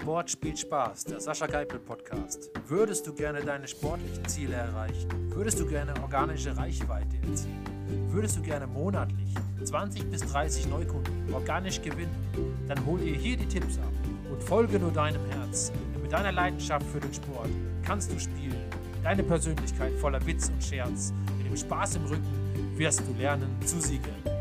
Sport spielt Spaß, der Sascha Geipel Podcast. Würdest du gerne deine sportlichen Ziele erreichen? Würdest du gerne organische Reichweite erzielen? Würdest du gerne monatlich 20 bis 30 Neukunden organisch gewinnen? Dann hol dir hier die Tipps ab und folge nur deinem Herz. Denn mit deiner Leidenschaft für den Sport kannst du spielen. Deine Persönlichkeit voller Witz und Scherz, mit dem Spaß im Rücken wirst du lernen zu siegen.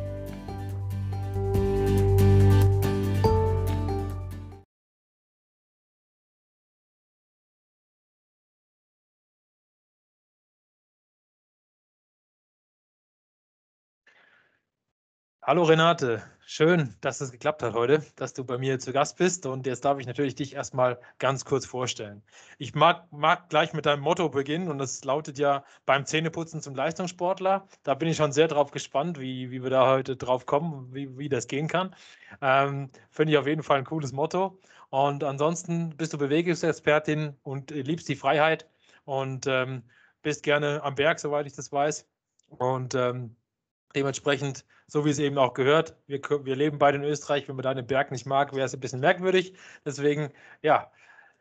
Hallo Renate, schön, dass es geklappt hat heute, dass du bei mir zu Gast bist. Und jetzt darf ich natürlich dich erstmal ganz kurz vorstellen. Ich mag, mag gleich mit deinem Motto beginnen und das lautet ja beim Zähneputzen zum Leistungssportler. Da bin ich schon sehr drauf gespannt, wie, wie wir da heute drauf kommen, wie, wie das gehen kann. Ähm, Finde ich auf jeden Fall ein cooles Motto. Und ansonsten bist du Bewegungsexpertin und liebst die Freiheit und ähm, bist gerne am Berg, soweit ich das weiß. Und ähm, Dementsprechend, so wie es eben auch gehört, wir, wir leben beide in Österreich. Wenn man da den Berg nicht mag, wäre es ein bisschen merkwürdig. Deswegen, ja,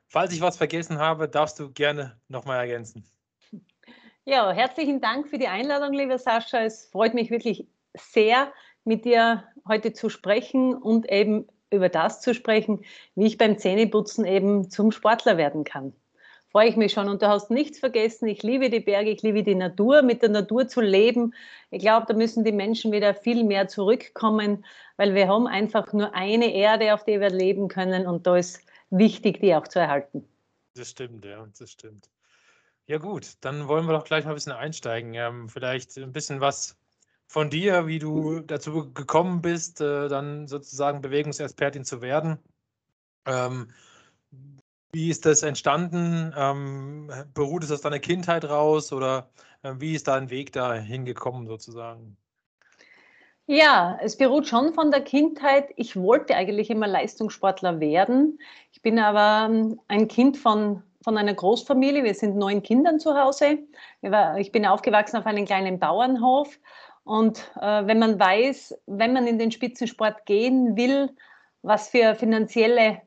falls ich was vergessen habe, darfst du gerne nochmal ergänzen. Ja, herzlichen Dank für die Einladung, lieber Sascha. Es freut mich wirklich sehr, mit dir heute zu sprechen und eben über das zu sprechen, wie ich beim Zähneputzen eben zum Sportler werden kann freue ich mich schon. Und du hast nichts vergessen. Ich liebe die Berge, ich liebe die Natur, mit der Natur zu leben. Ich glaube, da müssen die Menschen wieder viel mehr zurückkommen, weil wir haben einfach nur eine Erde, auf der wir leben können. Und da ist wichtig, die auch zu erhalten. Das stimmt, ja, das stimmt. Ja gut, dann wollen wir doch gleich mal ein bisschen einsteigen. Ähm, vielleicht ein bisschen was von dir, wie du dazu gekommen bist, äh, dann sozusagen Bewegungsexpertin zu werden. Ähm, wie ist das entstanden? Ähm, beruht es aus deiner Kindheit raus oder äh, wie ist dein Weg da hingekommen sozusagen? Ja, es beruht schon von der Kindheit. Ich wollte eigentlich immer Leistungssportler werden. Ich bin aber ähm, ein Kind von, von einer Großfamilie. Wir sind neun Kindern zu Hause. Ich bin aufgewachsen auf einem kleinen Bauernhof. Und äh, wenn man weiß, wenn man in den Spitzensport gehen will, was für finanzielle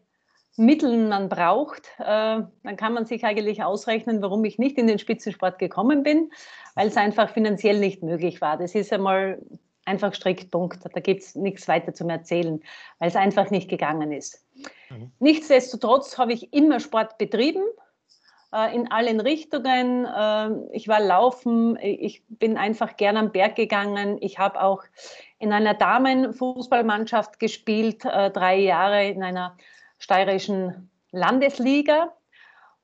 Mitteln man braucht, äh, dann kann man sich eigentlich ausrechnen, warum ich nicht in den Spitzensport gekommen bin, weil es einfach finanziell nicht möglich war. Das ist einmal einfach Strickpunkt. Da gibt es nichts weiter zum Erzählen, weil es einfach nicht gegangen ist. Mhm. Nichtsdestotrotz habe ich immer Sport betrieben, äh, in allen Richtungen. Äh, ich war laufen, ich bin einfach gern am Berg gegangen. Ich habe auch in einer Damenfußballmannschaft gespielt, drei Jahre in einer steirischen Landesliga.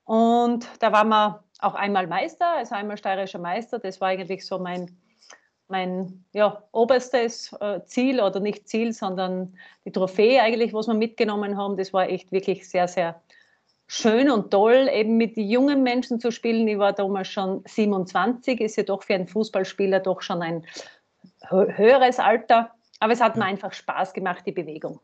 Und da waren wir auch einmal Meister, also einmal steirischer Meister. Das war eigentlich so mein, mein ja, oberstes äh, Ziel oder nicht Ziel, sondern die Trophäe eigentlich, was wir mitgenommen haben. Das war echt wirklich sehr, sehr schön und toll, eben mit jungen Menschen zu spielen. Ich war damals schon 27, ist ja doch für einen Fußballspieler doch schon ein höheres Alter. Aber es hat mir einfach Spaß gemacht, die Bewegung.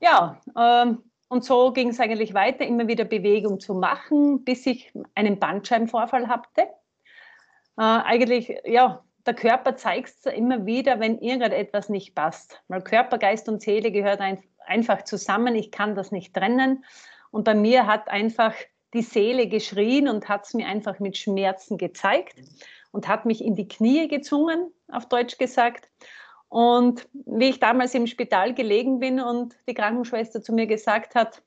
Ja, ähm, und so ging es eigentlich weiter, immer wieder Bewegung zu machen, bis ich einen Bandscheibenvorfall hatte. Äh, eigentlich, ja, der Körper zeigt es immer wieder, wenn irgendetwas nicht passt. Weil Körper, Geist und Seele gehört ein, einfach zusammen. Ich kann das nicht trennen. Und bei mir hat einfach die Seele geschrien und hat es mir einfach mit Schmerzen gezeigt und hat mich in die Knie gezwungen, auf Deutsch gesagt. Und wie ich damals im Spital gelegen bin und die Krankenschwester zu mir gesagt hat,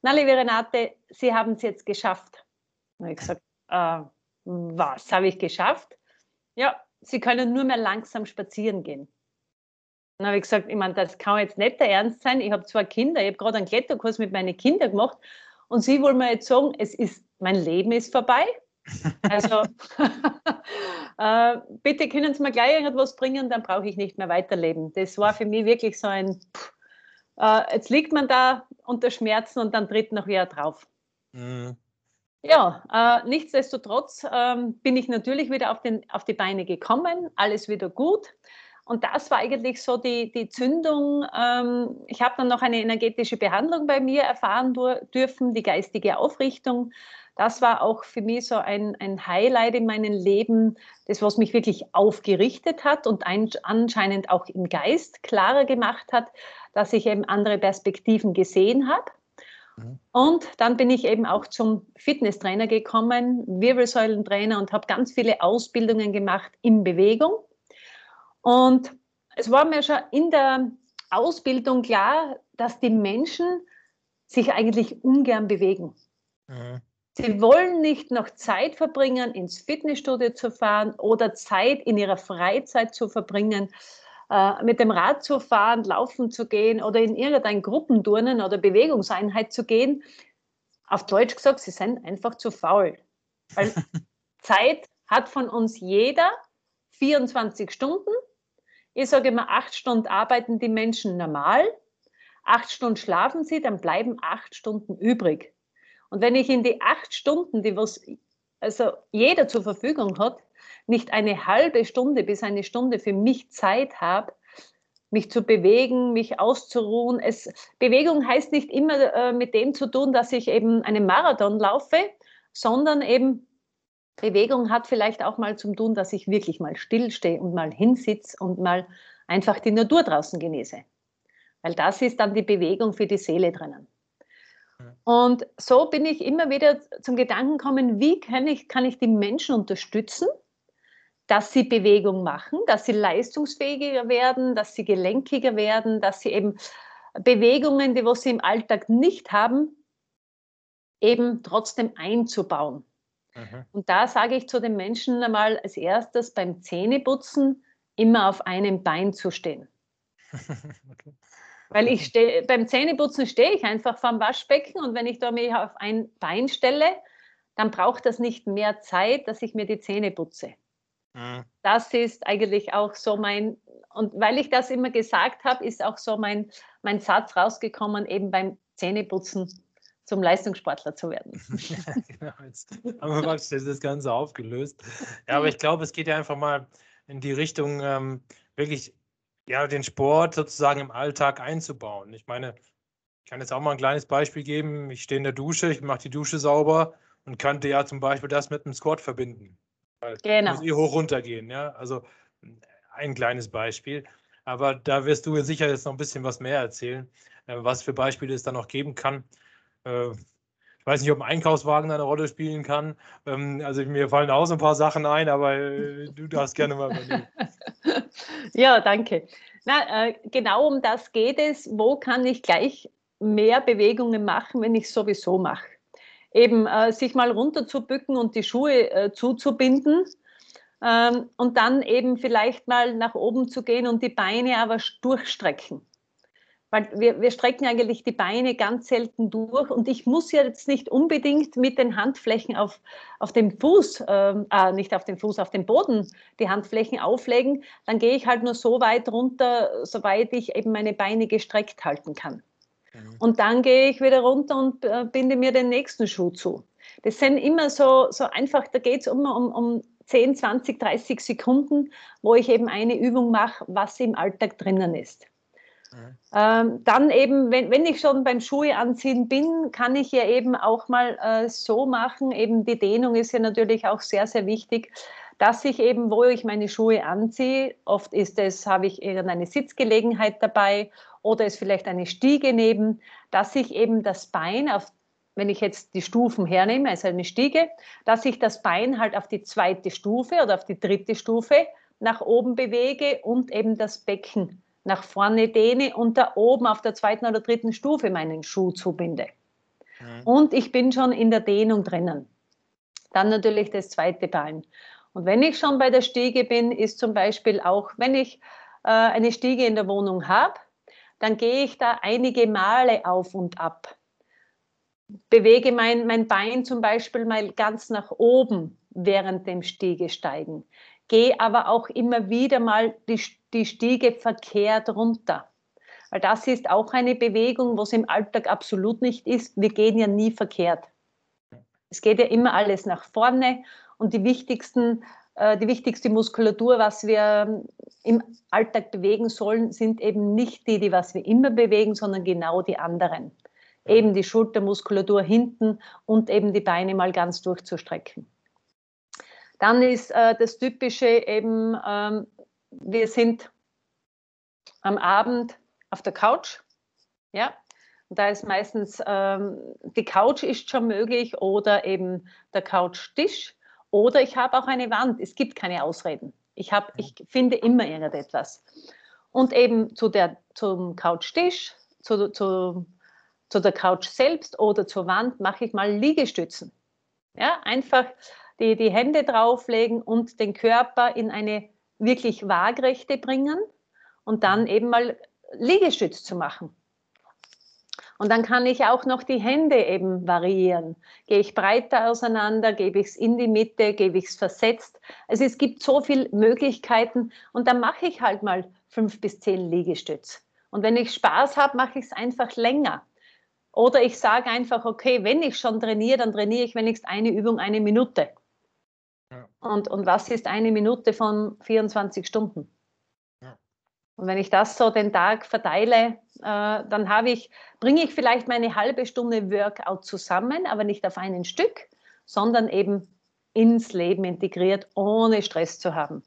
na liebe Renate, Sie haben es jetzt geschafft. Und ich gesagt, äh, was habe ich geschafft? Ja, Sie können nur mehr langsam spazieren gehen. Dann habe ich gesagt, ich meine, das kann jetzt nicht der Ernst sein. Ich habe zwei Kinder, ich habe gerade einen Kletterkurs mit meinen Kindern gemacht und Sie wollen mir jetzt sagen, es ist, mein Leben ist vorbei. Also äh, bitte können Sie mir gleich irgendwas bringen, dann brauche ich nicht mehr weiterleben. Das war für mich wirklich so ein, pff, äh, jetzt liegt man da unter Schmerzen und dann tritt noch wer drauf. Mhm. Ja, äh, nichtsdestotrotz ähm, bin ich natürlich wieder auf, den, auf die Beine gekommen, alles wieder gut. Und das war eigentlich so die, die Zündung. Ähm, ich habe dann noch eine energetische Behandlung bei mir erfahren dürfen, die geistige Aufrichtung das war auch für mich so ein, ein Highlight in meinem Leben, das, was mich wirklich aufgerichtet hat und ein, anscheinend auch im Geist klarer gemacht hat, dass ich eben andere Perspektiven gesehen habe. Mhm. Und dann bin ich eben auch zum Fitnesstrainer gekommen, Wirbelsäulentrainer und habe ganz viele Ausbildungen gemacht in Bewegung. Und es war mir schon in der Ausbildung klar, dass die Menschen sich eigentlich ungern bewegen. Mhm. Sie wollen nicht noch Zeit verbringen, ins Fitnessstudio zu fahren oder Zeit in ihrer Freizeit zu verbringen, äh, mit dem Rad zu fahren, laufen zu gehen oder in irgendein Gruppenturnen oder Bewegungseinheit zu gehen. Auf Deutsch gesagt, sie sind einfach zu faul. Weil Zeit hat von uns jeder 24 Stunden. Ich sage immer, acht Stunden arbeiten die Menschen normal, acht Stunden schlafen sie, dann bleiben acht Stunden übrig. Und wenn ich in die acht Stunden, die was also jeder zur Verfügung hat, nicht eine halbe Stunde bis eine Stunde für mich Zeit habe, mich zu bewegen, mich auszuruhen. Es, Bewegung heißt nicht immer äh, mit dem zu tun, dass ich eben einen Marathon laufe, sondern eben Bewegung hat vielleicht auch mal zum tun, dass ich wirklich mal stillstehe und mal hinsitze und mal einfach die Natur draußen genieße. Weil das ist dann die Bewegung für die Seele drinnen. Und so bin ich immer wieder zum Gedanken gekommen, wie kann ich, kann ich die Menschen unterstützen, dass sie Bewegung machen, dass sie leistungsfähiger werden, dass sie gelenkiger werden, dass sie eben Bewegungen, die was sie im Alltag nicht haben, eben trotzdem einzubauen. Mhm. Und da sage ich zu den Menschen einmal als erstes beim Zähneputzen immer auf einem Bein zu stehen. okay. Weil ich stehe, beim Zähneputzen stehe ich einfach vorm Waschbecken und wenn ich da mich auf ein Bein stelle, dann braucht das nicht mehr Zeit, dass ich mir die Zähne putze. Mhm. Das ist eigentlich auch so mein, und weil ich das immer gesagt habe, ist auch so mein, mein Satz rausgekommen, eben beim Zähneputzen zum Leistungssportler zu werden. ja, genau, jetzt haben wir das Ganze aufgelöst. Ja, aber ich glaube, es geht ja einfach mal in die Richtung, ähm, wirklich ja, den Sport sozusagen im Alltag einzubauen. Ich meine, ich kann jetzt auch mal ein kleines Beispiel geben. Ich stehe in der Dusche, ich mache die Dusche sauber und könnte ja zum Beispiel das mit einem Squat verbinden. Weil genau. muss eh hoch runter gehen, ja. Also ein kleines Beispiel. Aber da wirst du sicher jetzt noch ein bisschen was mehr erzählen, äh, was für Beispiele es da noch geben kann. Ich weiß nicht, ob ein Einkaufswagen eine Rolle spielen kann. Ähm, also mir fallen auch so ein paar Sachen ein, aber äh, du darfst gerne mal übernehmen. Ja, danke. Na, äh, genau um das geht es. Wo kann ich gleich mehr Bewegungen machen, wenn ich sowieso mache? Eben äh, sich mal runterzubücken und die Schuhe äh, zuzubinden ähm, und dann eben vielleicht mal nach oben zu gehen und die Beine aber durchstrecken weil wir, wir strecken eigentlich die Beine ganz selten durch und ich muss ja jetzt nicht unbedingt mit den Handflächen auf, auf dem Fuß, ähm, äh, nicht auf dem Fuß, auf dem Boden die Handflächen auflegen, dann gehe ich halt nur so weit runter, soweit ich eben meine Beine gestreckt halten kann. Mhm. Und dann gehe ich wieder runter und äh, binde mir den nächsten Schuh zu. Das sind immer so, so einfach, da geht es immer um, um 10, 20, 30 Sekunden, wo ich eben eine Übung mache, was im Alltag drinnen ist. Ähm, dann eben, wenn, wenn ich schon beim Schuhe anziehen bin, kann ich ja eben auch mal äh, so machen, eben die Dehnung ist ja natürlich auch sehr, sehr wichtig, dass ich eben, wo ich meine Schuhe anziehe, oft ist es, habe ich irgendeine Sitzgelegenheit dabei oder ist vielleicht eine Stiege neben, dass ich eben das Bein auf wenn ich jetzt die Stufen hernehme, also eine Stiege, dass ich das Bein halt auf die zweite Stufe oder auf die dritte Stufe nach oben bewege und eben das Becken nach vorne dehne und da oben auf der zweiten oder dritten Stufe meinen Schuh zubinde. Mhm. Und ich bin schon in der Dehnung drinnen. Dann natürlich das zweite Bein. Und wenn ich schon bei der Stiege bin, ist zum Beispiel auch, wenn ich äh, eine Stiege in der Wohnung habe, dann gehe ich da einige Male auf und ab. Bewege mein, mein Bein zum Beispiel mal ganz nach oben während dem Stiegesteigen gehe aber auch immer wieder mal die, die Stiege verkehrt runter. Weil das ist auch eine Bewegung, was im Alltag absolut nicht ist. Wir gehen ja nie verkehrt. Es geht ja immer alles nach vorne und die wichtigsten äh, die wichtigste Muskulatur, was wir im Alltag bewegen sollen, sind eben nicht die, die was wir immer bewegen, sondern genau die anderen. Eben die Schultermuskulatur hinten und eben die Beine mal ganz durchzustrecken. Dann ist äh, das Typische eben, ähm, wir sind am Abend auf der Couch, ja, Da ist meistens ähm, die Couch ist schon möglich oder eben der Couchtisch oder ich habe auch eine Wand. Es gibt keine Ausreden. Ich, hab, ich finde immer irgendetwas. Und eben zu der, zum Couchtisch, zu, zu, zu der Couch selbst oder zur Wand mache ich mal Liegestützen. Ja, einfach die, die Hände drauflegen und den Körper in eine wirklich waagrechte bringen und dann eben mal Liegestütz zu machen. Und dann kann ich auch noch die Hände eben variieren. Gehe ich breiter auseinander, gebe ich es in die Mitte, gebe ich es versetzt. Also es gibt so viele Möglichkeiten und dann mache ich halt mal fünf bis zehn Liegestütz. Und wenn ich Spaß habe, mache ich es einfach länger. Oder ich sage einfach, okay, wenn ich schon trainiere, dann trainiere ich wenigstens eine Übung eine Minute. Ja. Und, und was ist eine Minute von 24 Stunden? Und wenn ich das so den Tag verteile, äh, dann habe ich, bringe ich vielleicht meine halbe Stunde Workout zusammen, aber nicht auf einen Stück, sondern eben ins Leben integriert, ohne Stress zu haben.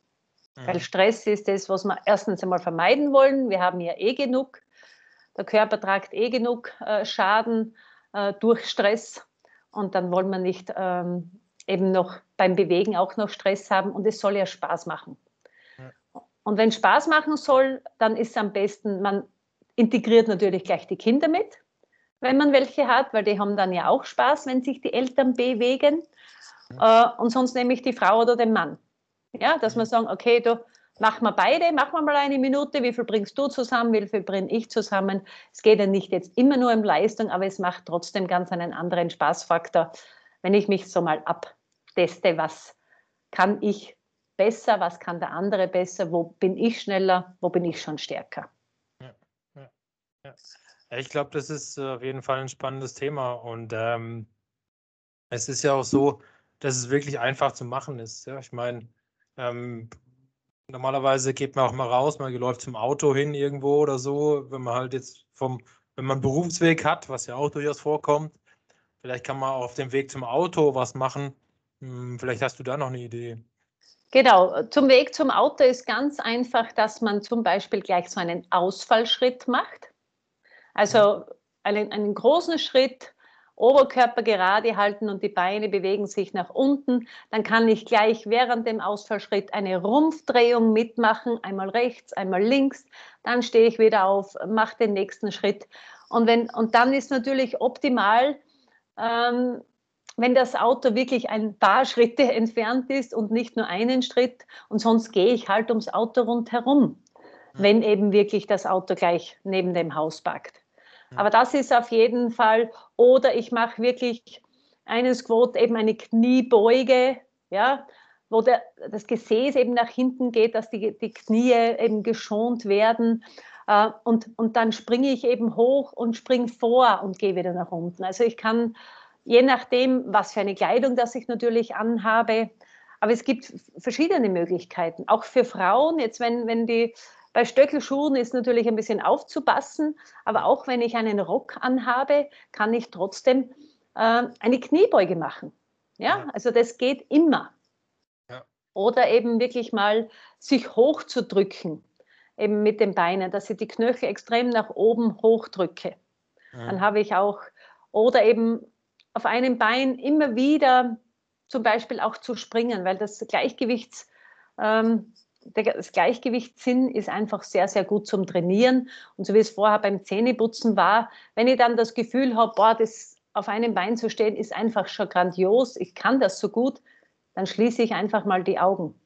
Mhm. Weil Stress ist das, was wir erstens einmal vermeiden wollen. Wir haben ja eh genug. Der Körper tragt eh genug äh, Schaden äh, durch Stress. Und dann wollen wir nicht ähm, eben noch beim Bewegen auch noch Stress haben. Und es soll ja Spaß machen. Und wenn Spaß machen soll, dann ist es am besten, man integriert natürlich gleich die Kinder mit, wenn man welche hat, weil die haben dann ja auch Spaß, wenn sich die Eltern bewegen. Ja. Äh, und sonst nehme ich die Frau oder den Mann. Ja, dass wir sagen, okay, du, machen wir beide, machen wir mal eine Minute, wie viel bringst du zusammen, wie viel bringe ich zusammen. Es geht ja nicht jetzt immer nur um Leistung, aber es macht trotzdem ganz einen anderen Spaßfaktor, wenn ich mich so mal abteste, was kann ich besser, was kann der andere besser, wo bin ich schneller, wo bin ich schon stärker. Ja, ja, ja. Ich glaube, das ist auf jeden Fall ein spannendes Thema und ähm, es ist ja auch so, dass es wirklich einfach zu machen ist. Ja? Ich meine, ähm, normalerweise geht man auch mal raus, man läuft zum Auto hin irgendwo oder so, wenn man halt jetzt vom, wenn man einen Berufsweg hat, was ja auch durchaus vorkommt, vielleicht kann man auf dem Weg zum Auto was machen. Hm, vielleicht hast du da noch eine Idee. Genau, zum Weg zum Auto ist ganz einfach, dass man zum Beispiel gleich so einen Ausfallschritt macht. Also einen, einen großen Schritt, Oberkörper gerade halten und die Beine bewegen sich nach unten. Dann kann ich gleich während dem Ausfallschritt eine Rumpfdrehung mitmachen, einmal rechts, einmal links. Dann stehe ich wieder auf, mache den nächsten Schritt. Und, wenn, und dann ist natürlich optimal, ähm, wenn das Auto wirklich ein paar Schritte entfernt ist und nicht nur einen Schritt und sonst gehe ich halt ums Auto rundherum, wenn eben wirklich das Auto gleich neben dem Haus parkt. Aber das ist auf jeden Fall, oder ich mache wirklich einen Squat, eben eine Kniebeuge, ja, wo der, das Gesäß eben nach hinten geht, dass die, die Knie eben geschont werden. Äh, und, und dann springe ich eben hoch und springe vor und gehe wieder nach unten. Also ich kann je nachdem, was für eine Kleidung das ich natürlich anhabe. Aber es gibt verschiedene Möglichkeiten, auch für Frauen. Jetzt, wenn, wenn die bei Stöckelschuhen ist natürlich ein bisschen aufzupassen, aber auch wenn ich einen Rock anhabe, kann ich trotzdem äh, eine Kniebeuge machen. Ja? ja, also das geht immer. Ja. Oder eben wirklich mal sich hochzudrücken, eben mit den Beinen, dass ich die Knöchel extrem nach oben hochdrücke. Ja. Dann habe ich auch, oder eben auf einem Bein immer wieder zum Beispiel auch zu springen, weil das Gleichgewichts, ähm, das Gleichgewichtssinn ist einfach sehr, sehr gut zum Trainieren. Und so wie es vorher beim Zähneputzen war, wenn ich dann das Gefühl habe, boah, das auf einem Bein zu stehen, ist einfach schon grandios, ich kann das so gut, dann schließe ich einfach mal die Augen.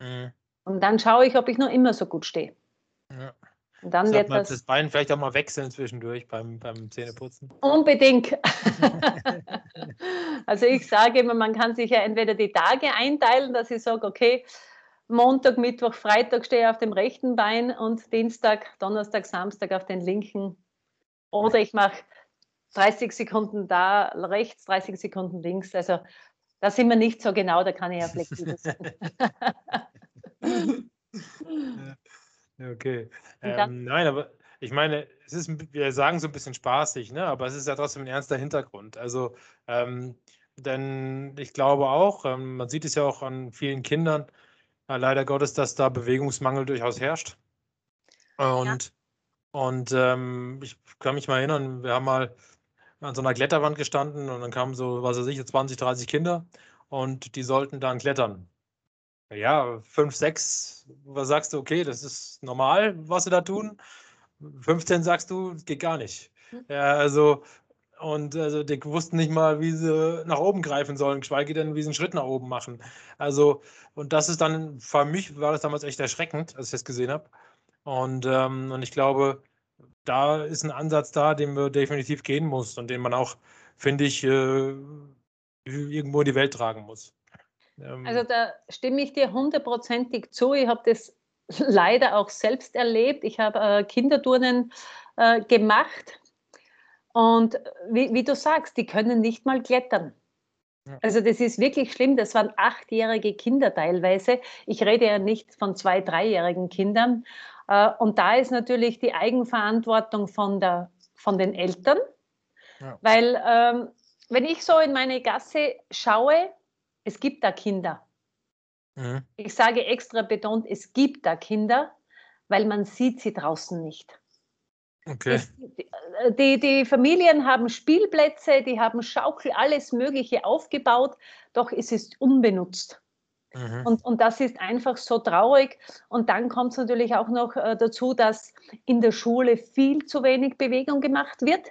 Mhm. Und dann schaue ich, ob ich noch immer so gut stehe. Ja. Und dann wird das, das Bein vielleicht auch mal wechseln zwischendurch beim, beim Zähneputzen. Unbedingt. also ich sage immer, man kann sich ja entweder die Tage einteilen, dass ich sage, okay, Montag, Mittwoch, Freitag stehe ich auf dem rechten Bein und Dienstag, Donnerstag, Samstag auf den linken. Oder ich mache 30 Sekunden da rechts, 30 Sekunden links. Also da sind wir nicht so genau, da kann ich ja flexibel sein. Okay. Ähm, nein, aber ich meine, es ist, wir sagen so ein bisschen spaßig, ne? aber es ist ja trotzdem ein ernster Hintergrund. Also, ähm, denn ich glaube auch, ähm, man sieht es ja auch an vielen Kindern, äh, leider Gottes, dass da Bewegungsmangel durchaus herrscht. Und, ja. Und ähm, ich kann mich mal erinnern, wir haben mal an so einer Kletterwand gestanden und dann kamen so, was weiß ich, 20, 30 Kinder und die sollten dann klettern. Ja, fünf, sechs, was sagst du, okay, das ist normal, was sie da tun. 15 sagst du, geht gar nicht. Hm. Ja, also, und also die wussten nicht mal, wie sie nach oben greifen sollen, geschweige denn, wie sie einen Schritt nach oben machen. Also, und das ist dann, für mich war das damals echt erschreckend, als ich das gesehen habe. Und, ähm, und ich glaube, da ist ein Ansatz da, den man definitiv gehen muss und den man auch, finde ich, äh, irgendwo in die Welt tragen muss. Ähm, also da stimme ich dir hundertprozentig zu. Ich habe das leider auch selbst erlebt. Ich habe äh, Kinderturnen äh, gemacht und wie, wie, du sagst, die können nicht mal klettern. Also das ist wirklich schlimm. Das waren achtjährige Kinder teilweise. Ich rede ja nicht von zwei, dreijährigen Kindern. Äh, und da ist natürlich die Eigenverantwortung von, der, von den Eltern, ja. weil ähm, wenn ich so in meine Gasse schaue, es gibt da Kinder. Mhm. Ich sage extra betont, es gibt da Kinder, weil man sieht sie draußen nicht. Okay. Die, die, Familien haben Spielplätze, die haben Schaukel, alles Mögliche aufgebaut, doch es ist unbenutzt. Mhm. Und, und das ist einfach so traurig. Und dann kommt es natürlich auch noch äh, dazu, dass in der Schule viel zu wenig Bewegung gemacht wird,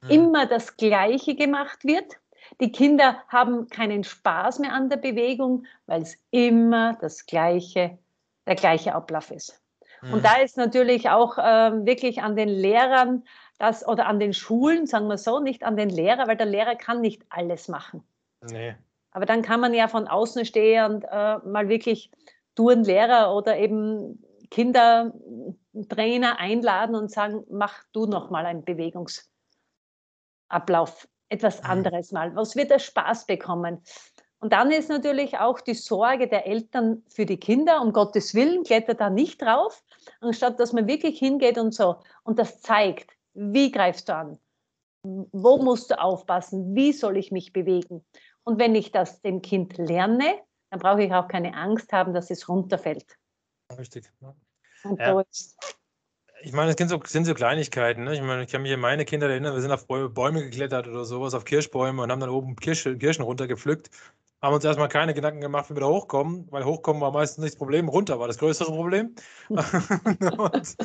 mhm. immer das Gleiche gemacht wird. Die Kinder haben keinen Spaß mehr an der Bewegung, weil es immer das gleiche, der gleiche Ablauf ist. Mhm. Und da ist natürlich auch äh, wirklich an den Lehrern das, oder an den Schulen, sagen wir so, nicht an den Lehrer, weil der Lehrer kann nicht alles machen. Nee. Aber dann kann man ja von außen stehen und äh, mal wirklich Tourenlehrer oder eben Kindertrainer einladen und sagen, mach du noch mal einen Bewegungsablauf etwas mhm. anderes mal. Was wird er Spaß bekommen? Und dann ist natürlich auch die Sorge der Eltern für die Kinder, um Gottes Willen, klettert da nicht drauf, anstatt dass man wirklich hingeht und so und das zeigt, wie greifst du an? Wo musst du aufpassen? Wie soll ich mich bewegen? Und wenn ich das dem Kind lerne, dann brauche ich auch keine Angst haben, dass es runterfällt. Richtig. Ja. Ich meine, es sind so, sind so Kleinigkeiten. Ne? Ich meine, ich kann mich an meine Kinder erinnern, wir sind auf Bäume geklettert oder sowas, auf Kirschbäume und haben dann oben Kirsch, Kirschen runtergepflückt. Haben uns erstmal keine Gedanken gemacht, wie wir da hochkommen, weil hochkommen war meistens nicht das Problem, runter war das größere Problem. und,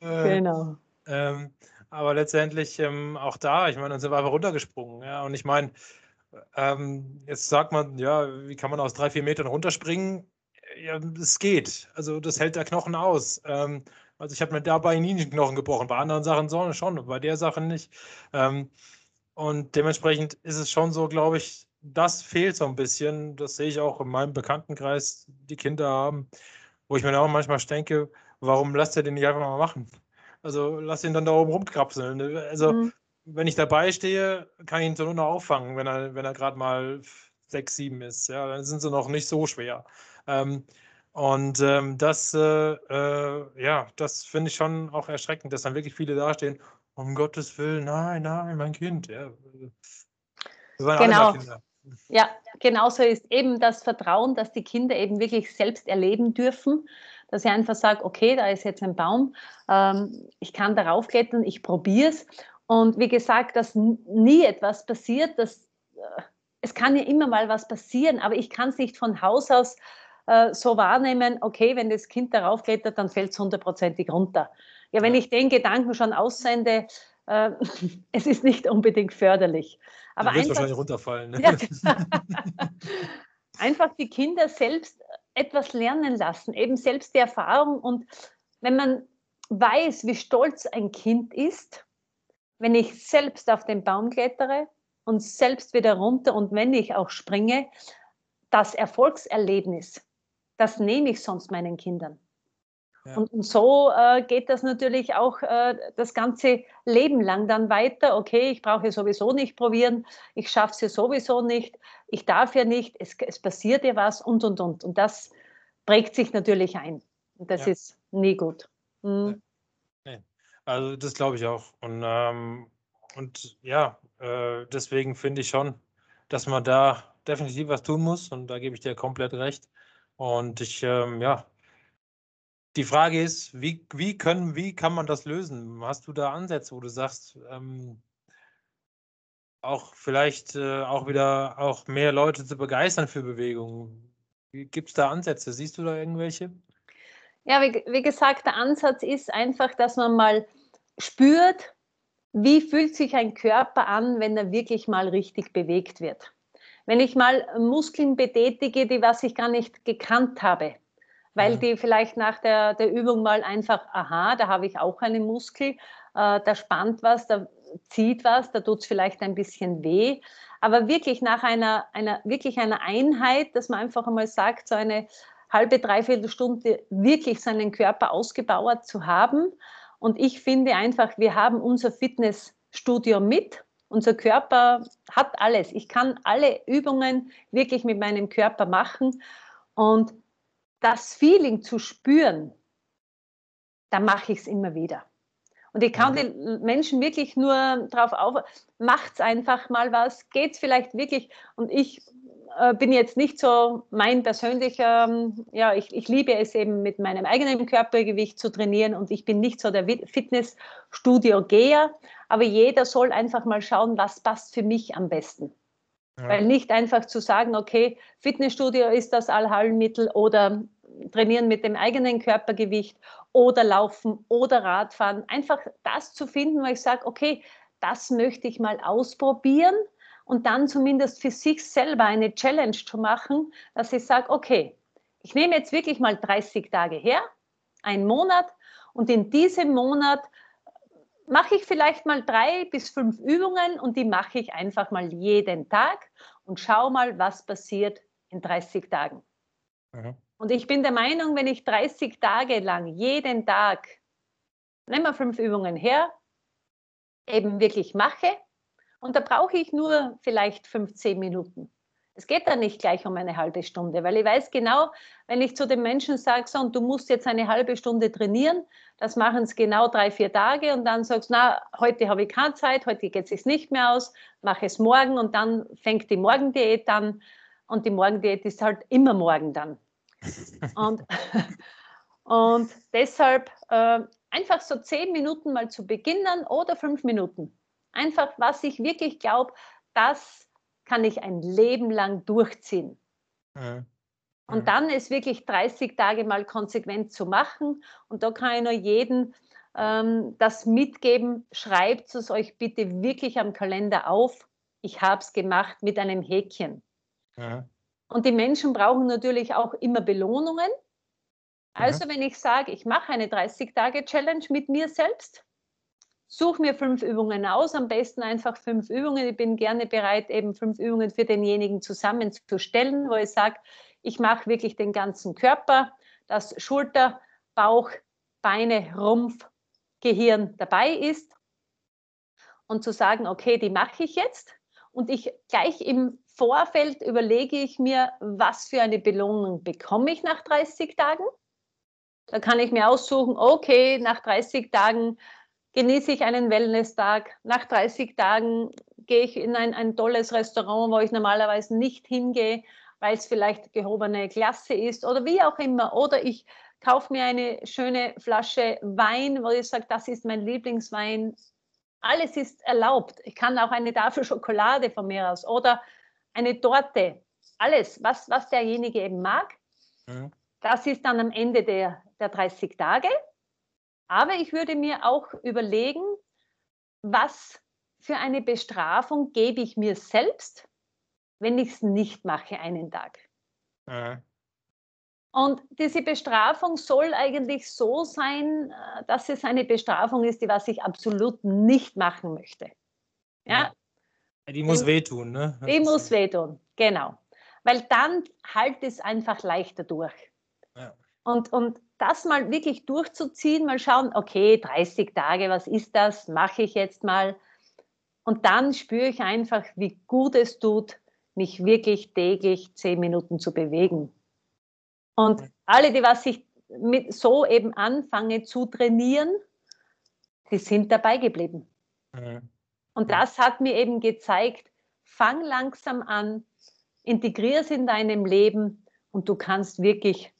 äh, genau. Ähm, aber letztendlich ähm, auch da, ich meine, dann sind wir einfach runtergesprungen. Ja? Und ich meine, ähm, jetzt sagt man, ja, wie kann man aus drei, vier Metern runterspringen? Ja, es geht. Also das hält der Knochen aus. Ähm, also ich habe mir dabei nie einen Knochen gebrochen, bei anderen Sachen schon, bei der Sache nicht. Ähm, und dementsprechend ist es schon so, glaube ich, das fehlt so ein bisschen. Das sehe ich auch in meinem Bekanntenkreis, die Kinder haben, wo ich mir auch manchmal denke, warum lasst ihr den nicht einfach mal machen? Also lass ihn dann da oben rumkrapseln. Also mhm. wenn ich dabei stehe, kann ich ihn so nur noch auffangen, wenn er, wenn er gerade mal sechs, sieben ist. Ja, dann sind sie noch nicht so schwer. Ähm, und ähm, das, äh, äh, ja, das finde ich schon auch erschreckend, dass dann wirklich viele dastehen, um Gottes Willen, nein, nein, mein Kind. Ja. genau. Ja, genauso ist eben das Vertrauen, dass die Kinder eben wirklich selbst erleben dürfen, dass ich einfach sage, okay, da ist jetzt ein Baum, ähm, ich kann darauf klettern, ich probiere es. Und wie gesagt, dass nie etwas passiert, dass, äh, es kann ja immer mal was passieren, aber ich kann es nicht von Haus aus äh, so wahrnehmen, okay, wenn das Kind darauf klettert, dann fällt es hundertprozentig runter. Ja, wenn ich den Gedanken schon aussende, äh, es ist nicht unbedingt förderlich. Aber wirst wahrscheinlich runterfallen. Ne? Ja, einfach die Kinder selbst etwas lernen lassen, eben selbst die Erfahrung. Und wenn man weiß, wie stolz ein Kind ist, wenn ich selbst auf den Baum klettere und selbst wieder runter und wenn ich auch springe, das Erfolgserlebnis, das nehme ich sonst meinen Kindern. Ja. Und, und, so äh, geht das natürlich auch äh, das ganze Leben lang dann weiter. Okay, ich brauche sowieso nicht probieren, ich schaffe es ja sowieso nicht, ich darf ja nicht, es, es, passiert ja was und, und, und. Und das prägt sich natürlich ein. Und das ja. ist nie gut. Mhm. Nee. Also das glaube ich auch. Und, ähm, und ja, äh, deswegen finde ich schon, dass man da definitiv was tun muss. Und da gebe ich dir komplett recht. Und ich, ähm, ja, die Frage ist, wie, wie, können, wie kann man das lösen? Hast du da Ansätze, wo du sagst, ähm, auch vielleicht äh, auch wieder auch mehr Leute zu begeistern für Bewegungen? Gibt es da Ansätze? Siehst du da irgendwelche? Ja, wie, wie gesagt, der Ansatz ist einfach, dass man mal spürt, wie fühlt sich ein Körper an, wenn er wirklich mal richtig bewegt wird. Wenn ich mal Muskeln betätige, die was ich gar nicht gekannt habe, weil die vielleicht nach der, der Übung mal einfach, aha, da habe ich auch einen Muskel, äh, da spannt was, da zieht was, da tut es vielleicht ein bisschen weh. Aber wirklich nach einer, einer, wirklich einer Einheit, dass man einfach einmal sagt, so eine halbe, dreiviertel Stunde wirklich seinen Körper ausgebaut zu haben. Und ich finde einfach, wir haben unser Fitnessstudio mit. Unser Körper hat alles. Ich kann alle Übungen wirklich mit meinem Körper machen. Und das Feeling zu spüren, da mache ich es immer wieder. Und ich kann mhm. die Menschen wirklich nur darauf auf, macht's einfach mal was, geht's vielleicht wirklich. Und ich äh, bin jetzt nicht so mein persönlicher, ähm, ja, ich, ich liebe es eben mit meinem eigenen Körpergewicht zu trainieren und ich bin nicht so der Fitnessstudio-Geher, aber jeder soll einfach mal schauen, was passt für mich am besten. Ja. Weil nicht einfach zu sagen, okay, Fitnessstudio ist das Allheilmittel oder trainieren mit dem eigenen Körpergewicht oder laufen oder Radfahren. Einfach das zu finden, wo ich sage, okay, das möchte ich mal ausprobieren und dann zumindest für sich selber eine Challenge zu machen, dass ich sage, okay, ich nehme jetzt wirklich mal 30 Tage her, einen Monat und in diesem Monat mache ich vielleicht mal drei bis fünf Übungen und die mache ich einfach mal jeden Tag und schau mal, was passiert in 30 Tagen. Mhm. Und ich bin der Meinung, wenn ich 30 Tage lang jeden Tag, nehmen wir fünf Übungen her, eben wirklich mache, und da brauche ich nur vielleicht 15 Minuten. Es geht dann nicht gleich um eine halbe Stunde, weil ich weiß genau, wenn ich zu den Menschen sage, so, und du musst jetzt eine halbe Stunde trainieren, das machen es genau drei, vier Tage und dann sagst du, na, heute habe ich keine Zeit, heute geht es nicht mehr aus, mache es morgen und dann fängt die Morgendiät an und die Morgendiät ist halt immer morgen dann. und, und deshalb äh, einfach so zehn Minuten mal zu beginnen oder fünf Minuten. Einfach, was ich wirklich glaube, das kann ich ein Leben lang durchziehen. Mhm. Und dann ist wirklich 30 Tage mal konsequent zu machen. Und da kann ich nur jeden ähm, das mitgeben. Schreibt es euch bitte wirklich am Kalender auf. Ich habe es gemacht mit einem Häkchen. Mhm. Und die Menschen brauchen natürlich auch immer Belohnungen. Also mhm. wenn ich sage, ich mache eine 30-Tage-Challenge mit mir selbst, suche mir fünf Übungen aus, am besten einfach fünf Übungen. Ich bin gerne bereit, eben fünf Übungen für denjenigen zusammenzustellen, wo ich sage, ich mache wirklich den ganzen Körper, dass Schulter, Bauch, Beine, Rumpf, Gehirn dabei ist. Und zu sagen, okay, die mache ich jetzt. Und ich gleich im Vorfeld überlege ich mir, was für eine Belohnung bekomme ich nach 30 Tagen. Da kann ich mir aussuchen, okay, nach 30 Tagen genieße ich einen Wellness-Tag. Nach 30 Tagen gehe ich in ein, ein tolles Restaurant, wo ich normalerweise nicht hingehe, weil es vielleicht gehobene Klasse ist oder wie auch immer. Oder ich kaufe mir eine schöne Flasche Wein, wo ich sage, das ist mein Lieblingswein. Alles ist erlaubt. Ich kann auch eine Tafel Schokolade von mir aus oder eine Torte. Alles, was, was derjenige eben mag. Mhm. Das ist dann am Ende der, der 30 Tage. Aber ich würde mir auch überlegen, was für eine Bestrafung gebe ich mir selbst, wenn ich es nicht mache einen Tag. Mhm. Und diese Bestrafung soll eigentlich so sein, äh, dass es eine Bestrafung ist, die was ich absolut nicht machen möchte. Ja? ja die muss wehtun, ne? Die muss wehtun, genau. Weil dann halt es einfach leichter durch. Ja. Und, und das mal wirklich durchzuziehen, mal schauen, okay, 30 Tage, was ist das? Mache ich jetzt mal. Und dann spüre ich einfach, wie gut es tut, mich wirklich täglich zehn Minuten zu bewegen. Und alle, die was ich mit so eben anfange zu trainieren, die sind dabei geblieben. Mhm. Und das hat mir eben gezeigt, fang langsam an, integrier es in deinem Leben und du kannst wirklich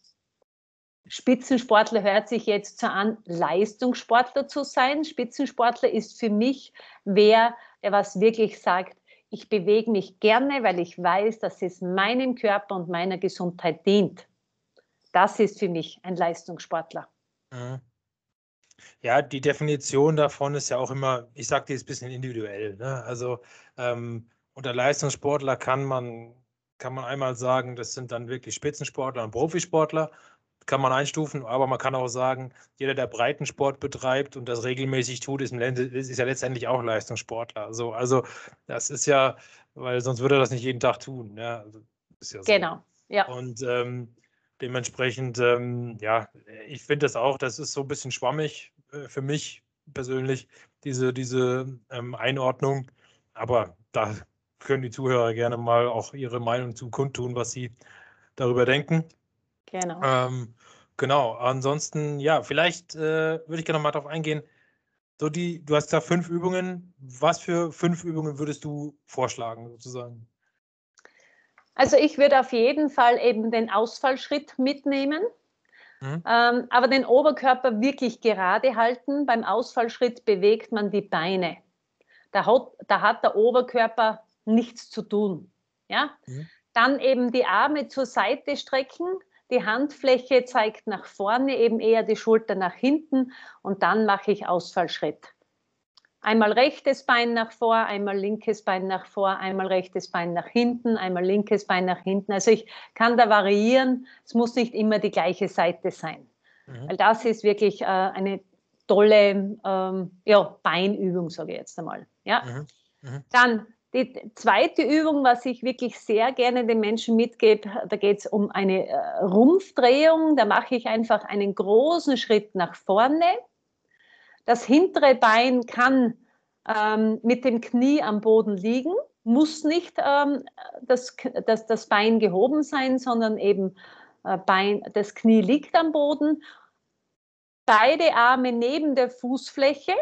Spitzensportler hört sich jetzt so an, Leistungssportler zu sein. Spitzensportler ist für mich wer, der was wirklich sagt, ich bewege mich gerne, weil ich weiß, dass es meinem Körper und meiner Gesundheit dient. Das ist für mich ein Leistungssportler. Mhm. Ja, die Definition davon ist ja auch immer, ich sage dir, ist ein bisschen individuell. Ne? Also ähm, unter Leistungssportler kann man, kann man einmal sagen, das sind dann wirklich Spitzensportler und Profisportler kann man einstufen, aber man kann auch sagen, jeder, der Breitensport betreibt und das regelmäßig tut, ist, ist ja letztendlich auch Leistungssportler. So, also das ist ja, weil sonst würde er das nicht jeden Tag tun. Ja, also, ja so. Genau, ja. Und ähm, dementsprechend, ähm, ja, ich finde das auch, das ist so ein bisschen schwammig äh, für mich persönlich, diese, diese ähm, Einordnung. Aber da können die Zuhörer gerne mal auch ihre Meinung zu kundtun, was sie darüber denken. Genau. Ähm, genau. Ansonsten, ja, vielleicht äh, würde ich gerne mal darauf eingehen. So die, du hast da fünf Übungen. Was für fünf Übungen würdest du vorschlagen, sozusagen? Also ich würde auf jeden Fall eben den Ausfallschritt mitnehmen, mhm. ähm, aber den Oberkörper wirklich gerade halten. Beim Ausfallschritt bewegt man die Beine. Da hat, da hat der Oberkörper nichts zu tun. Ja? Mhm. Dann eben die Arme zur Seite strecken, die Handfläche zeigt nach vorne, eben eher die Schulter nach hinten und dann mache ich Ausfallschritt. Einmal rechtes Bein nach vor, einmal linkes Bein nach vor, einmal rechtes Bein nach hinten, einmal linkes Bein nach hinten. Also ich kann da variieren. Es muss nicht immer die gleiche Seite sein. Mhm. Weil das ist wirklich äh, eine tolle ähm, ja, Beinübung, sage ich jetzt einmal. Ja? Mhm. Mhm. Dann die zweite Übung, was ich wirklich sehr gerne den Menschen mitgebe, da geht es um eine äh, Rumpfdrehung. Da mache ich einfach einen großen Schritt nach vorne. Das hintere Bein kann ähm, mit dem Knie am Boden liegen, muss nicht ähm, das, das, das Bein gehoben sein, sondern eben äh, Bein, das Knie liegt am Boden. Beide Arme neben der Fußfläche.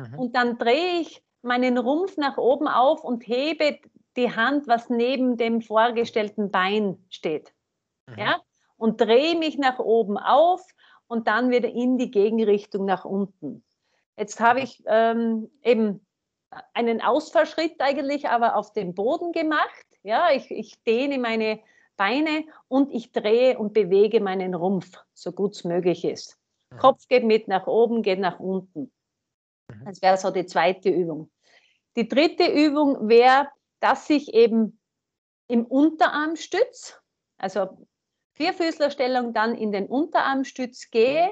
Mhm. Und dann drehe ich meinen Rumpf nach oben auf und hebe die Hand, was neben dem vorgestellten Bein steht. Mhm. Ja? Und drehe mich nach oben auf und dann wieder in die Gegenrichtung nach unten. Jetzt habe ich ähm, eben einen Ausfallschritt eigentlich, aber auf dem Boden gemacht. Ja, ich, ich dehne meine Beine und ich drehe und bewege meinen Rumpf, so gut es möglich ist. Mhm. Kopf geht mit nach oben, geht nach unten. Mhm. Das wäre so die zweite Übung. Die dritte Übung wäre, dass ich eben im Unterarmstütz, also Vierfüßlerstellung, dann in den Unterarmstütz gehe,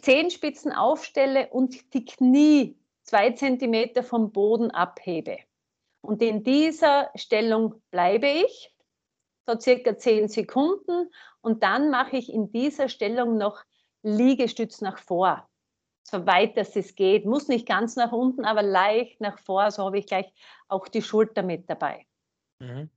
Zehenspitzen aufstelle und die Knie zwei Zentimeter vom Boden abhebe. Und in dieser Stellung bleibe ich, so circa zehn Sekunden, und dann mache ich in dieser Stellung noch Liegestütz nach vor so weit dass es geht. Muss nicht ganz nach unten, aber leicht nach vor. So habe ich gleich auch die Schulter mit dabei. Mhm.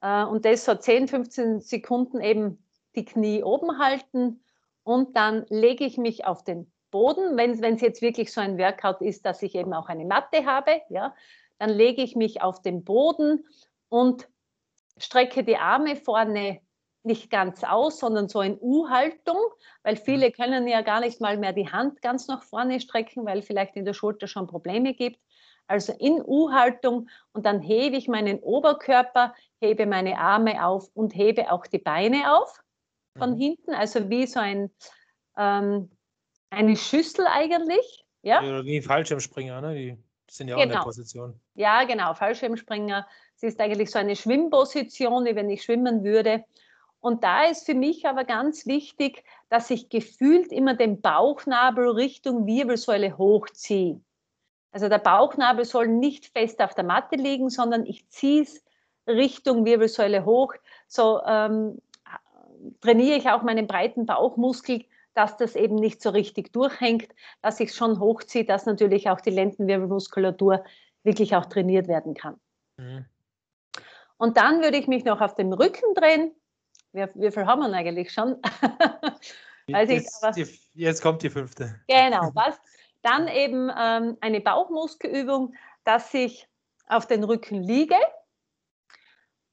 Äh, und das so 10, 15 Sekunden eben die Knie oben halten und dann lege ich mich auf den Boden. Wenn es jetzt wirklich so ein Workout ist, dass ich eben auch eine Matte habe, ja, dann lege ich mich auf den Boden und strecke die Arme vorne nicht ganz aus, sondern so in U-Haltung, weil viele können ja gar nicht mal mehr die Hand ganz nach vorne strecken, weil vielleicht in der Schulter schon Probleme gibt. Also in U-Haltung und dann hebe ich meinen Oberkörper, hebe meine Arme auf und hebe auch die Beine auf von mhm. hinten, also wie so ein, ähm, eine Schüssel eigentlich. Ja? Oder wie Fallschirmspringer, ne? die sind ja auch genau. in der genau. Position. Ja, genau, Fallschirmspringer. Es ist eigentlich so eine Schwimmposition, wie wenn ich schwimmen würde. Und da ist für mich aber ganz wichtig, dass ich gefühlt immer den Bauchnabel Richtung Wirbelsäule hochziehe. Also der Bauchnabel soll nicht fest auf der Matte liegen, sondern ich ziehe es Richtung Wirbelsäule hoch. So ähm, trainiere ich auch meinen breiten Bauchmuskel, dass das eben nicht so richtig durchhängt, dass ich es schon hochziehe, dass natürlich auch die Lendenwirbelmuskulatur wirklich auch trainiert werden kann. Mhm. Und dann würde ich mich noch auf den Rücken drehen wie, wie viel haben wir eigentlich schon? jetzt, aber, die, jetzt, kommt die fünfte. Genau, was? Dann eben ähm, eine Bauchmuskelübung, dass ich auf den Rücken liege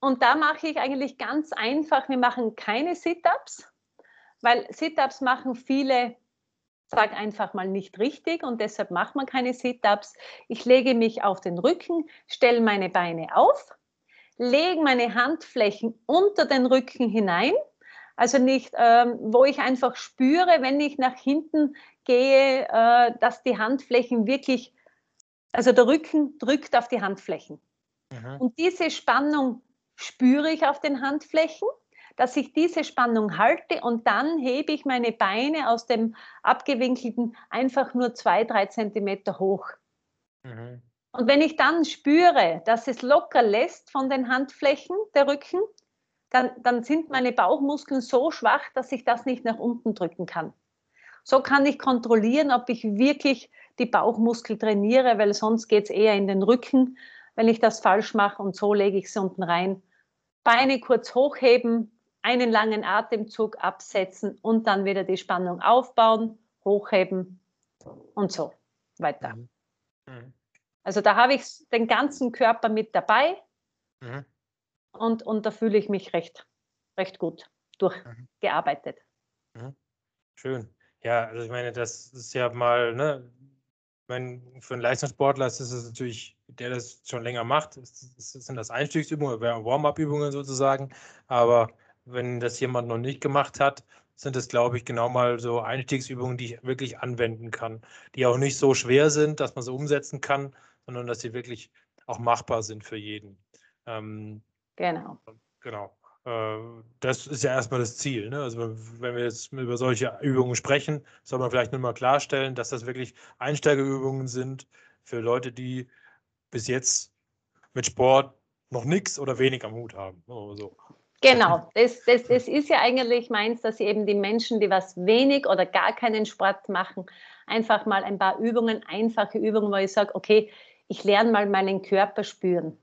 und da mache ich eigentlich ganz einfach, wir machen keine Sit-ups, weil Sit-ups machen viele, sag einfach mal nicht richtig und deshalb macht man keine Sit-ups. Ich lege mich auf den Rücken, stelle meine Beine auf, lege meine Handflächen unter den Rücken hinein, also nicht, ähm, wo ich einfach spüre, wenn ich nach hinten gehe, äh, dass die Handflächen wirklich, also der Rücken drückt auf die Handflächen. Mhm. Und diese Spannung spüre ich auf den Handflächen, dass ich diese Spannung halte und dann hebe ich meine Beine aus dem abgewinkelten einfach nur zwei, drei Zentimeter hoch. Mhm. Und wenn ich dann spüre, dass es locker lässt von den Handflächen, der Rücken, dann, dann sind meine Bauchmuskeln so schwach, dass ich das nicht nach unten drücken kann. So kann ich kontrollieren, ob ich wirklich die Bauchmuskel trainiere, weil sonst geht es eher in den Rücken, wenn ich das falsch mache und so lege ich sie unten rein. Beine kurz hochheben, einen langen Atemzug absetzen und dann wieder die Spannung aufbauen, hochheben und so weiter. Mhm. Mhm. Also da habe ich den ganzen Körper mit dabei mhm. und, und da fühle ich mich recht, recht gut durchgearbeitet. Mhm. mhm. Schön. Ja, also ich meine, das ist ja mal, ne, meine, für einen Leistungssportler ist es natürlich, der das schon länger macht, ist, ist, sind das Einstiegsübungen, Warm-up-Übungen sozusagen. Aber wenn das jemand noch nicht gemacht hat, sind es, glaube ich, genau mal so Einstiegsübungen, die ich wirklich anwenden kann, die auch nicht so schwer sind, dass man sie umsetzen kann, sondern dass sie wirklich auch machbar sind für jeden. Ähm, genau. Genau. Äh, das ist ja erstmal das Ziel. Ne? Also wenn wir jetzt über solche Übungen sprechen, soll man vielleicht nur mal klarstellen, dass das wirklich Einsteigerübungen sind für Leute, die bis jetzt mit Sport noch nichts oder wenig am Hut haben. So. Genau, das, das, das ist ja eigentlich meins, dass eben die Menschen, die was wenig oder gar keinen Sport machen, einfach mal ein paar Übungen, einfache Übungen, wo ich sage, okay, ich lerne mal meinen Körper spüren.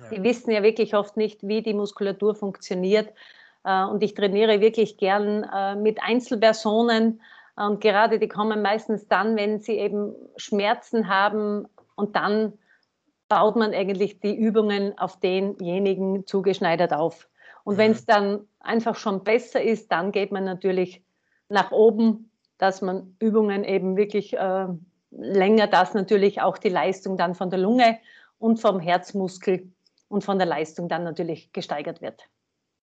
Ja. Die wissen ja wirklich oft nicht, wie die Muskulatur funktioniert. Äh, und ich trainiere wirklich gern äh, mit Einzelpersonen. Und gerade die kommen meistens dann, wenn sie eben Schmerzen haben. Und dann baut man eigentlich die Übungen auf denjenigen zugeschneidert auf. Und wenn es dann einfach schon besser ist, dann geht man natürlich nach oben, dass man Übungen eben wirklich äh, länger, dass natürlich auch die Leistung dann von der Lunge und vom Herzmuskel und von der Leistung dann natürlich gesteigert wird.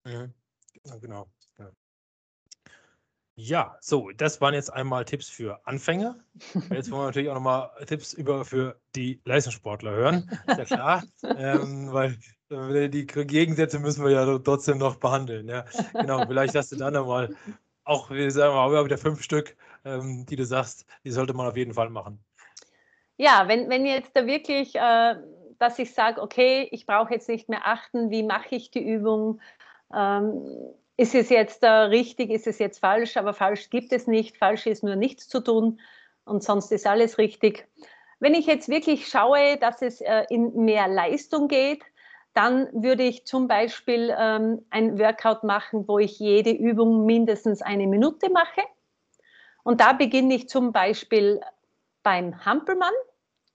Mhm. Ja, genau. Ja. ja. so, das waren jetzt einmal Tipps für Anfänger. Jetzt wollen wir natürlich auch nochmal Tipps über für die Leistungssportler hören. Ist ja klar, ähm, weil äh, die Gegensätze müssen wir ja trotzdem noch behandeln. Ja. Genau, vielleicht hast du dann nochmal auch, wir sagen mal, wieder fünf Stück, ähm, die du sagst, die sollte man auf jeden Fall machen. Ja, wenn, wenn jetzt da wirklich, äh, dass ich sage, okay, ich brauche jetzt nicht mehr achten, wie mache ich die Übung, ähm, ist es jetzt äh, richtig, ist es jetzt falsch, aber falsch gibt es nicht, falsch ist nur nichts zu tun und sonst ist alles richtig. Wenn ich jetzt wirklich schaue, dass es äh, in mehr Leistung geht, dann würde ich zum Beispiel ähm, ein Workout machen, wo ich jede Übung mindestens eine Minute mache. Und da beginne ich zum Beispiel beim Hampelmann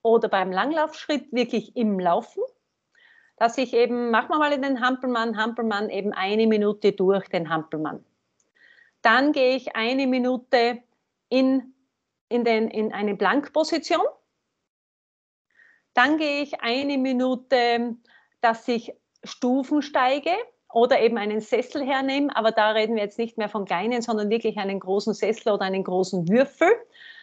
oder beim Langlaufschritt wirklich im Laufen, dass ich eben, machen wir mal in den Hampelmann, Hampelmann eben eine Minute durch den Hampelmann. Dann gehe ich eine Minute in, in, den, in eine Blankposition. Dann gehe ich eine Minute dass ich Stufen steige oder eben einen Sessel hernehme, aber da reden wir jetzt nicht mehr von kleinen, sondern wirklich einen großen Sessel oder einen großen Würfel.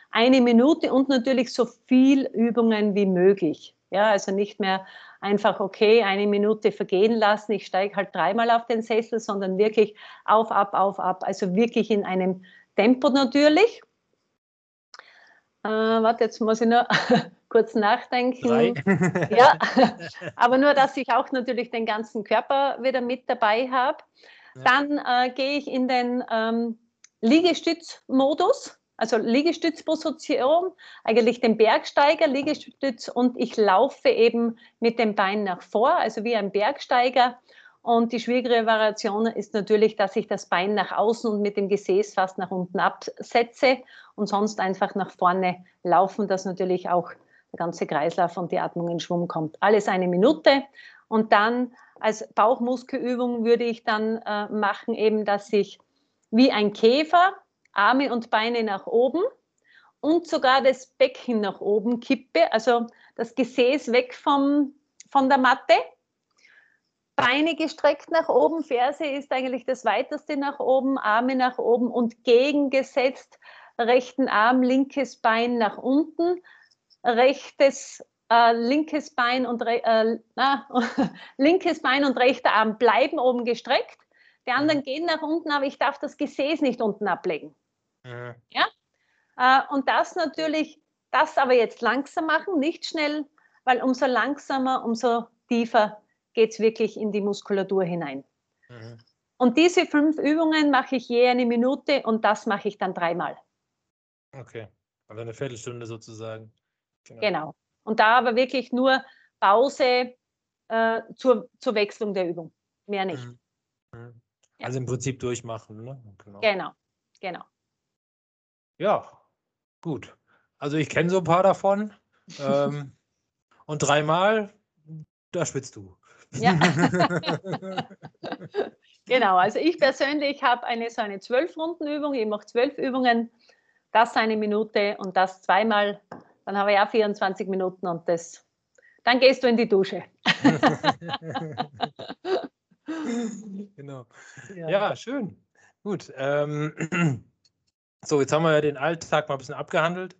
Eine Minute und natürlich so viel Übungen wie möglich. Ja, also nicht mehr einfach, okay, eine Minute vergehen lassen, ich steige halt dreimal auf den Sessel, sondern wirklich auf, ab, auf, ab. Also wirklich in einem Tempo natürlich. Äh, warte, jetzt muss ich nur kurz nachdenken. Drei. ja, aber nur, dass ich auch natürlich den ganzen Körper wieder mit dabei habe. Ja. Dann äh, gehe ich in den ähm, Liegestützmodus, also Liegestützposition, eigentlich den Bergsteiger, Liegestütz und ich laufe eben mit dem Bein nach vor, also wie ein Bergsteiger. Und die schwierigere Variation ist natürlich, dass ich das Bein nach außen und mit dem Gesäß fast nach unten absetze und sonst einfach nach vorne laufen, dass natürlich auch der ganze Kreislauf und die Atmung in Schwung kommt. Alles eine Minute und dann als Bauchmuskelübung würde ich dann äh, machen, eben, dass ich wie ein Käfer Arme und Beine nach oben und sogar das Becken nach oben kippe, also das Gesäß weg vom, von der Matte. Beine gestreckt nach oben, Ferse ist eigentlich das weiteste nach oben, Arme nach oben und gegengesetzt rechten Arm, linkes Bein nach unten, rechtes äh, linkes Bein und äh, na, linkes Bein und rechter Arm bleiben oben gestreckt. Die anderen mhm. gehen nach unten, aber ich darf das Gesäß nicht unten ablegen. Mhm. Ja? Äh, und das natürlich, das aber jetzt langsam machen, nicht schnell, weil umso langsamer, umso tiefer geht es wirklich in die Muskulatur hinein. Mhm. Und diese fünf Übungen mache ich je eine Minute und das mache ich dann dreimal. Okay, also eine Viertelstunde sozusagen. Genau. genau. Und da aber wirklich nur Pause äh, zur, zur Wechslung der Übung. Mehr nicht. Mhm. Mhm. Also im Prinzip durchmachen. Ne? Genau. genau, genau. Ja, gut. Also ich kenne so ein paar davon. ähm, und dreimal, da schwitzt du. Ja. genau, also ich persönlich habe eine so eine Zwölf-Runden-Übung. Ich mache zwölf Übungen, das eine Minute und das zweimal dann habe ich auch 24 Minuten und das, dann gehst du in die Dusche. genau. Ja. ja, schön. Gut. Ähm, so, jetzt haben wir ja den Alltag mal ein bisschen abgehandelt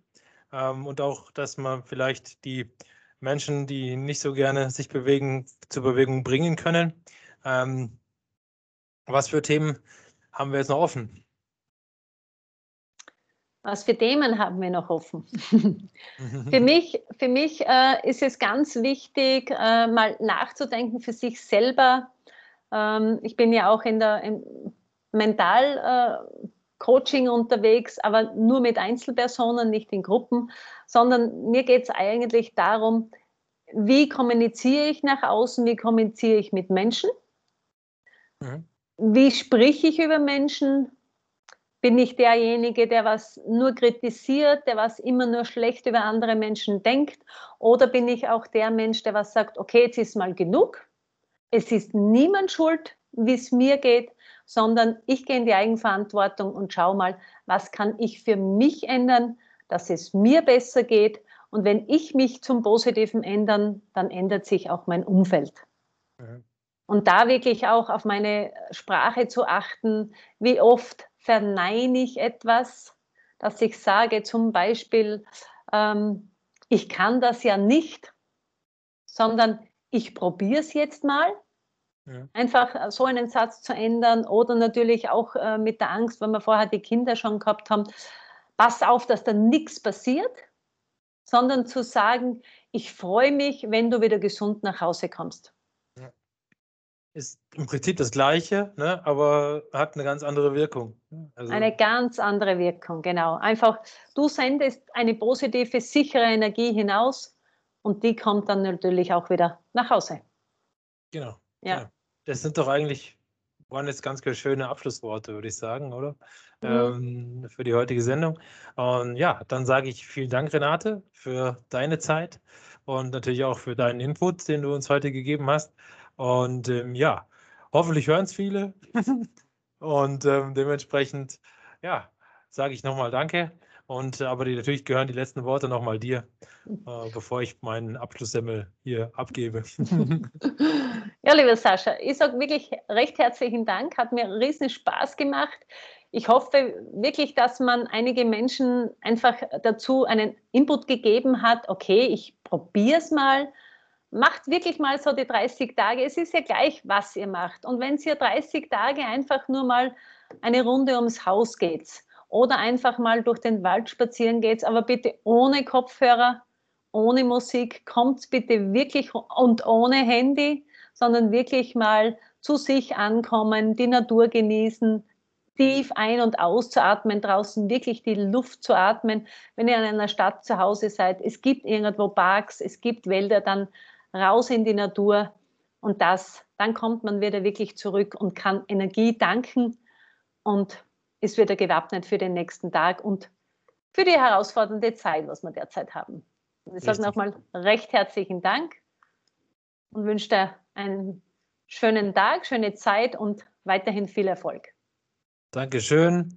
ähm, und auch, dass man vielleicht die Menschen, die nicht so gerne sich bewegen, zur Bewegung bringen können. Ähm, was für Themen haben wir jetzt noch offen? Was für Themen haben wir noch offen? für mich, für mich äh, ist es ganz wichtig, äh, mal nachzudenken für sich selber. Ähm, ich bin ja auch in der im Mental-Coaching äh, unterwegs, aber nur mit Einzelpersonen, nicht in Gruppen, sondern mir geht es eigentlich darum, wie kommuniziere ich nach außen, wie kommuniziere ich mit Menschen, mhm. wie sprich ich über Menschen, bin ich derjenige, der was nur kritisiert, der was immer nur schlecht über andere Menschen denkt? Oder bin ich auch der Mensch, der was sagt, okay, jetzt ist mal genug. Es ist niemand schuld, wie es mir geht, sondern ich gehe in die Eigenverantwortung und schaue mal, was kann ich für mich ändern, dass es mir besser geht. Und wenn ich mich zum Positiven ändern, dann ändert sich auch mein Umfeld. Mhm. Und da wirklich auch auf meine Sprache zu achten, wie oft verneine ich etwas, dass ich sage zum Beispiel, ähm, ich kann das ja nicht, sondern ich probiere es jetzt mal. Ja. Einfach so einen Satz zu ändern oder natürlich auch äh, mit der Angst, weil wir vorher die Kinder schon gehabt haben, pass auf, dass da nichts passiert, sondern zu sagen, ich freue mich, wenn du wieder gesund nach Hause kommst ist im Prinzip das Gleiche, ne, aber hat eine ganz andere Wirkung. Also eine ganz andere Wirkung, genau. Einfach, du sendest eine positive, sichere Energie hinaus und die kommt dann natürlich auch wieder nach Hause. Genau. Ja. ja. Das sind doch eigentlich, waren jetzt ganz, ganz schöne Abschlussworte, würde ich sagen, oder? Mhm. Ähm, für die heutige Sendung. Und ja, dann sage ich vielen Dank, Renate, für deine Zeit und natürlich auch für deinen Input, den du uns heute gegeben hast. Und ähm, ja, hoffentlich hören es viele. und ähm, dementsprechend, ja, sage ich nochmal Danke. Und aber die, natürlich gehören die letzten Worte nochmal dir, äh, bevor ich meinen Abschlusssemmel hier abgebe. ja, lieber Sascha, ich sage wirklich recht herzlichen Dank. Hat mir riesen Spaß gemacht. Ich hoffe wirklich, dass man einige Menschen einfach dazu einen Input gegeben hat. Okay, ich probiere es mal macht wirklich mal so die 30 Tage. Es ist ja gleich, was ihr macht. Und wenn es ihr 30 Tage einfach nur mal eine Runde ums Haus geht oder einfach mal durch den Wald spazieren geht, aber bitte ohne Kopfhörer, ohne Musik, kommt bitte wirklich und ohne Handy, sondern wirklich mal zu sich ankommen, die Natur genießen, tief ein- und auszuatmen, draußen wirklich die Luft zu atmen. Wenn ihr in einer Stadt zu Hause seid, es gibt irgendwo Parks, es gibt Wälder, dann raus in die Natur und das, dann kommt man wieder wirklich zurück und kann Energie danken und ist wieder gewappnet für den nächsten Tag und für die herausfordernde Zeit, was wir derzeit haben. Ich sage nochmal recht herzlichen Dank und wünsche dir einen schönen Tag, schöne Zeit und weiterhin viel Erfolg. Dankeschön,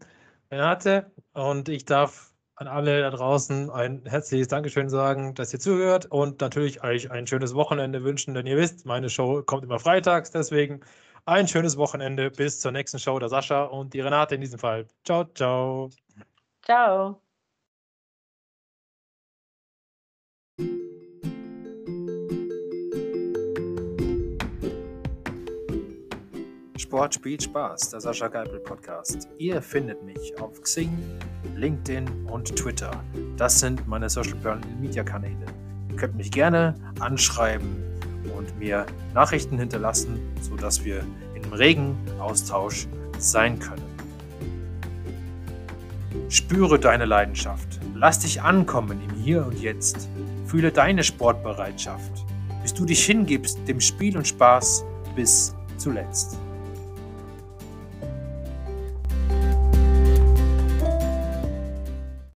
Renate. Und ich darf an alle da draußen ein herzliches Dankeschön sagen, dass ihr zuhört und natürlich euch ein schönes Wochenende wünschen, denn ihr wisst, meine Show kommt immer freitags, deswegen ein schönes Wochenende bis zur nächsten Show der Sascha und die Renate in diesem Fall. Ciao, ciao. Ciao. Sport spielt Spaß, der Sascha Geipel Podcast. Ihr findet mich auf Xing, LinkedIn und Twitter. Das sind meine Social Media Kanäle. Ihr könnt mich gerne anschreiben und mir Nachrichten hinterlassen, sodass wir im regen Austausch sein können. Spüre deine Leidenschaft. Lass dich ankommen im Hier und Jetzt. Fühle deine Sportbereitschaft, bis du dich hingibst dem Spiel und Spaß bis zuletzt.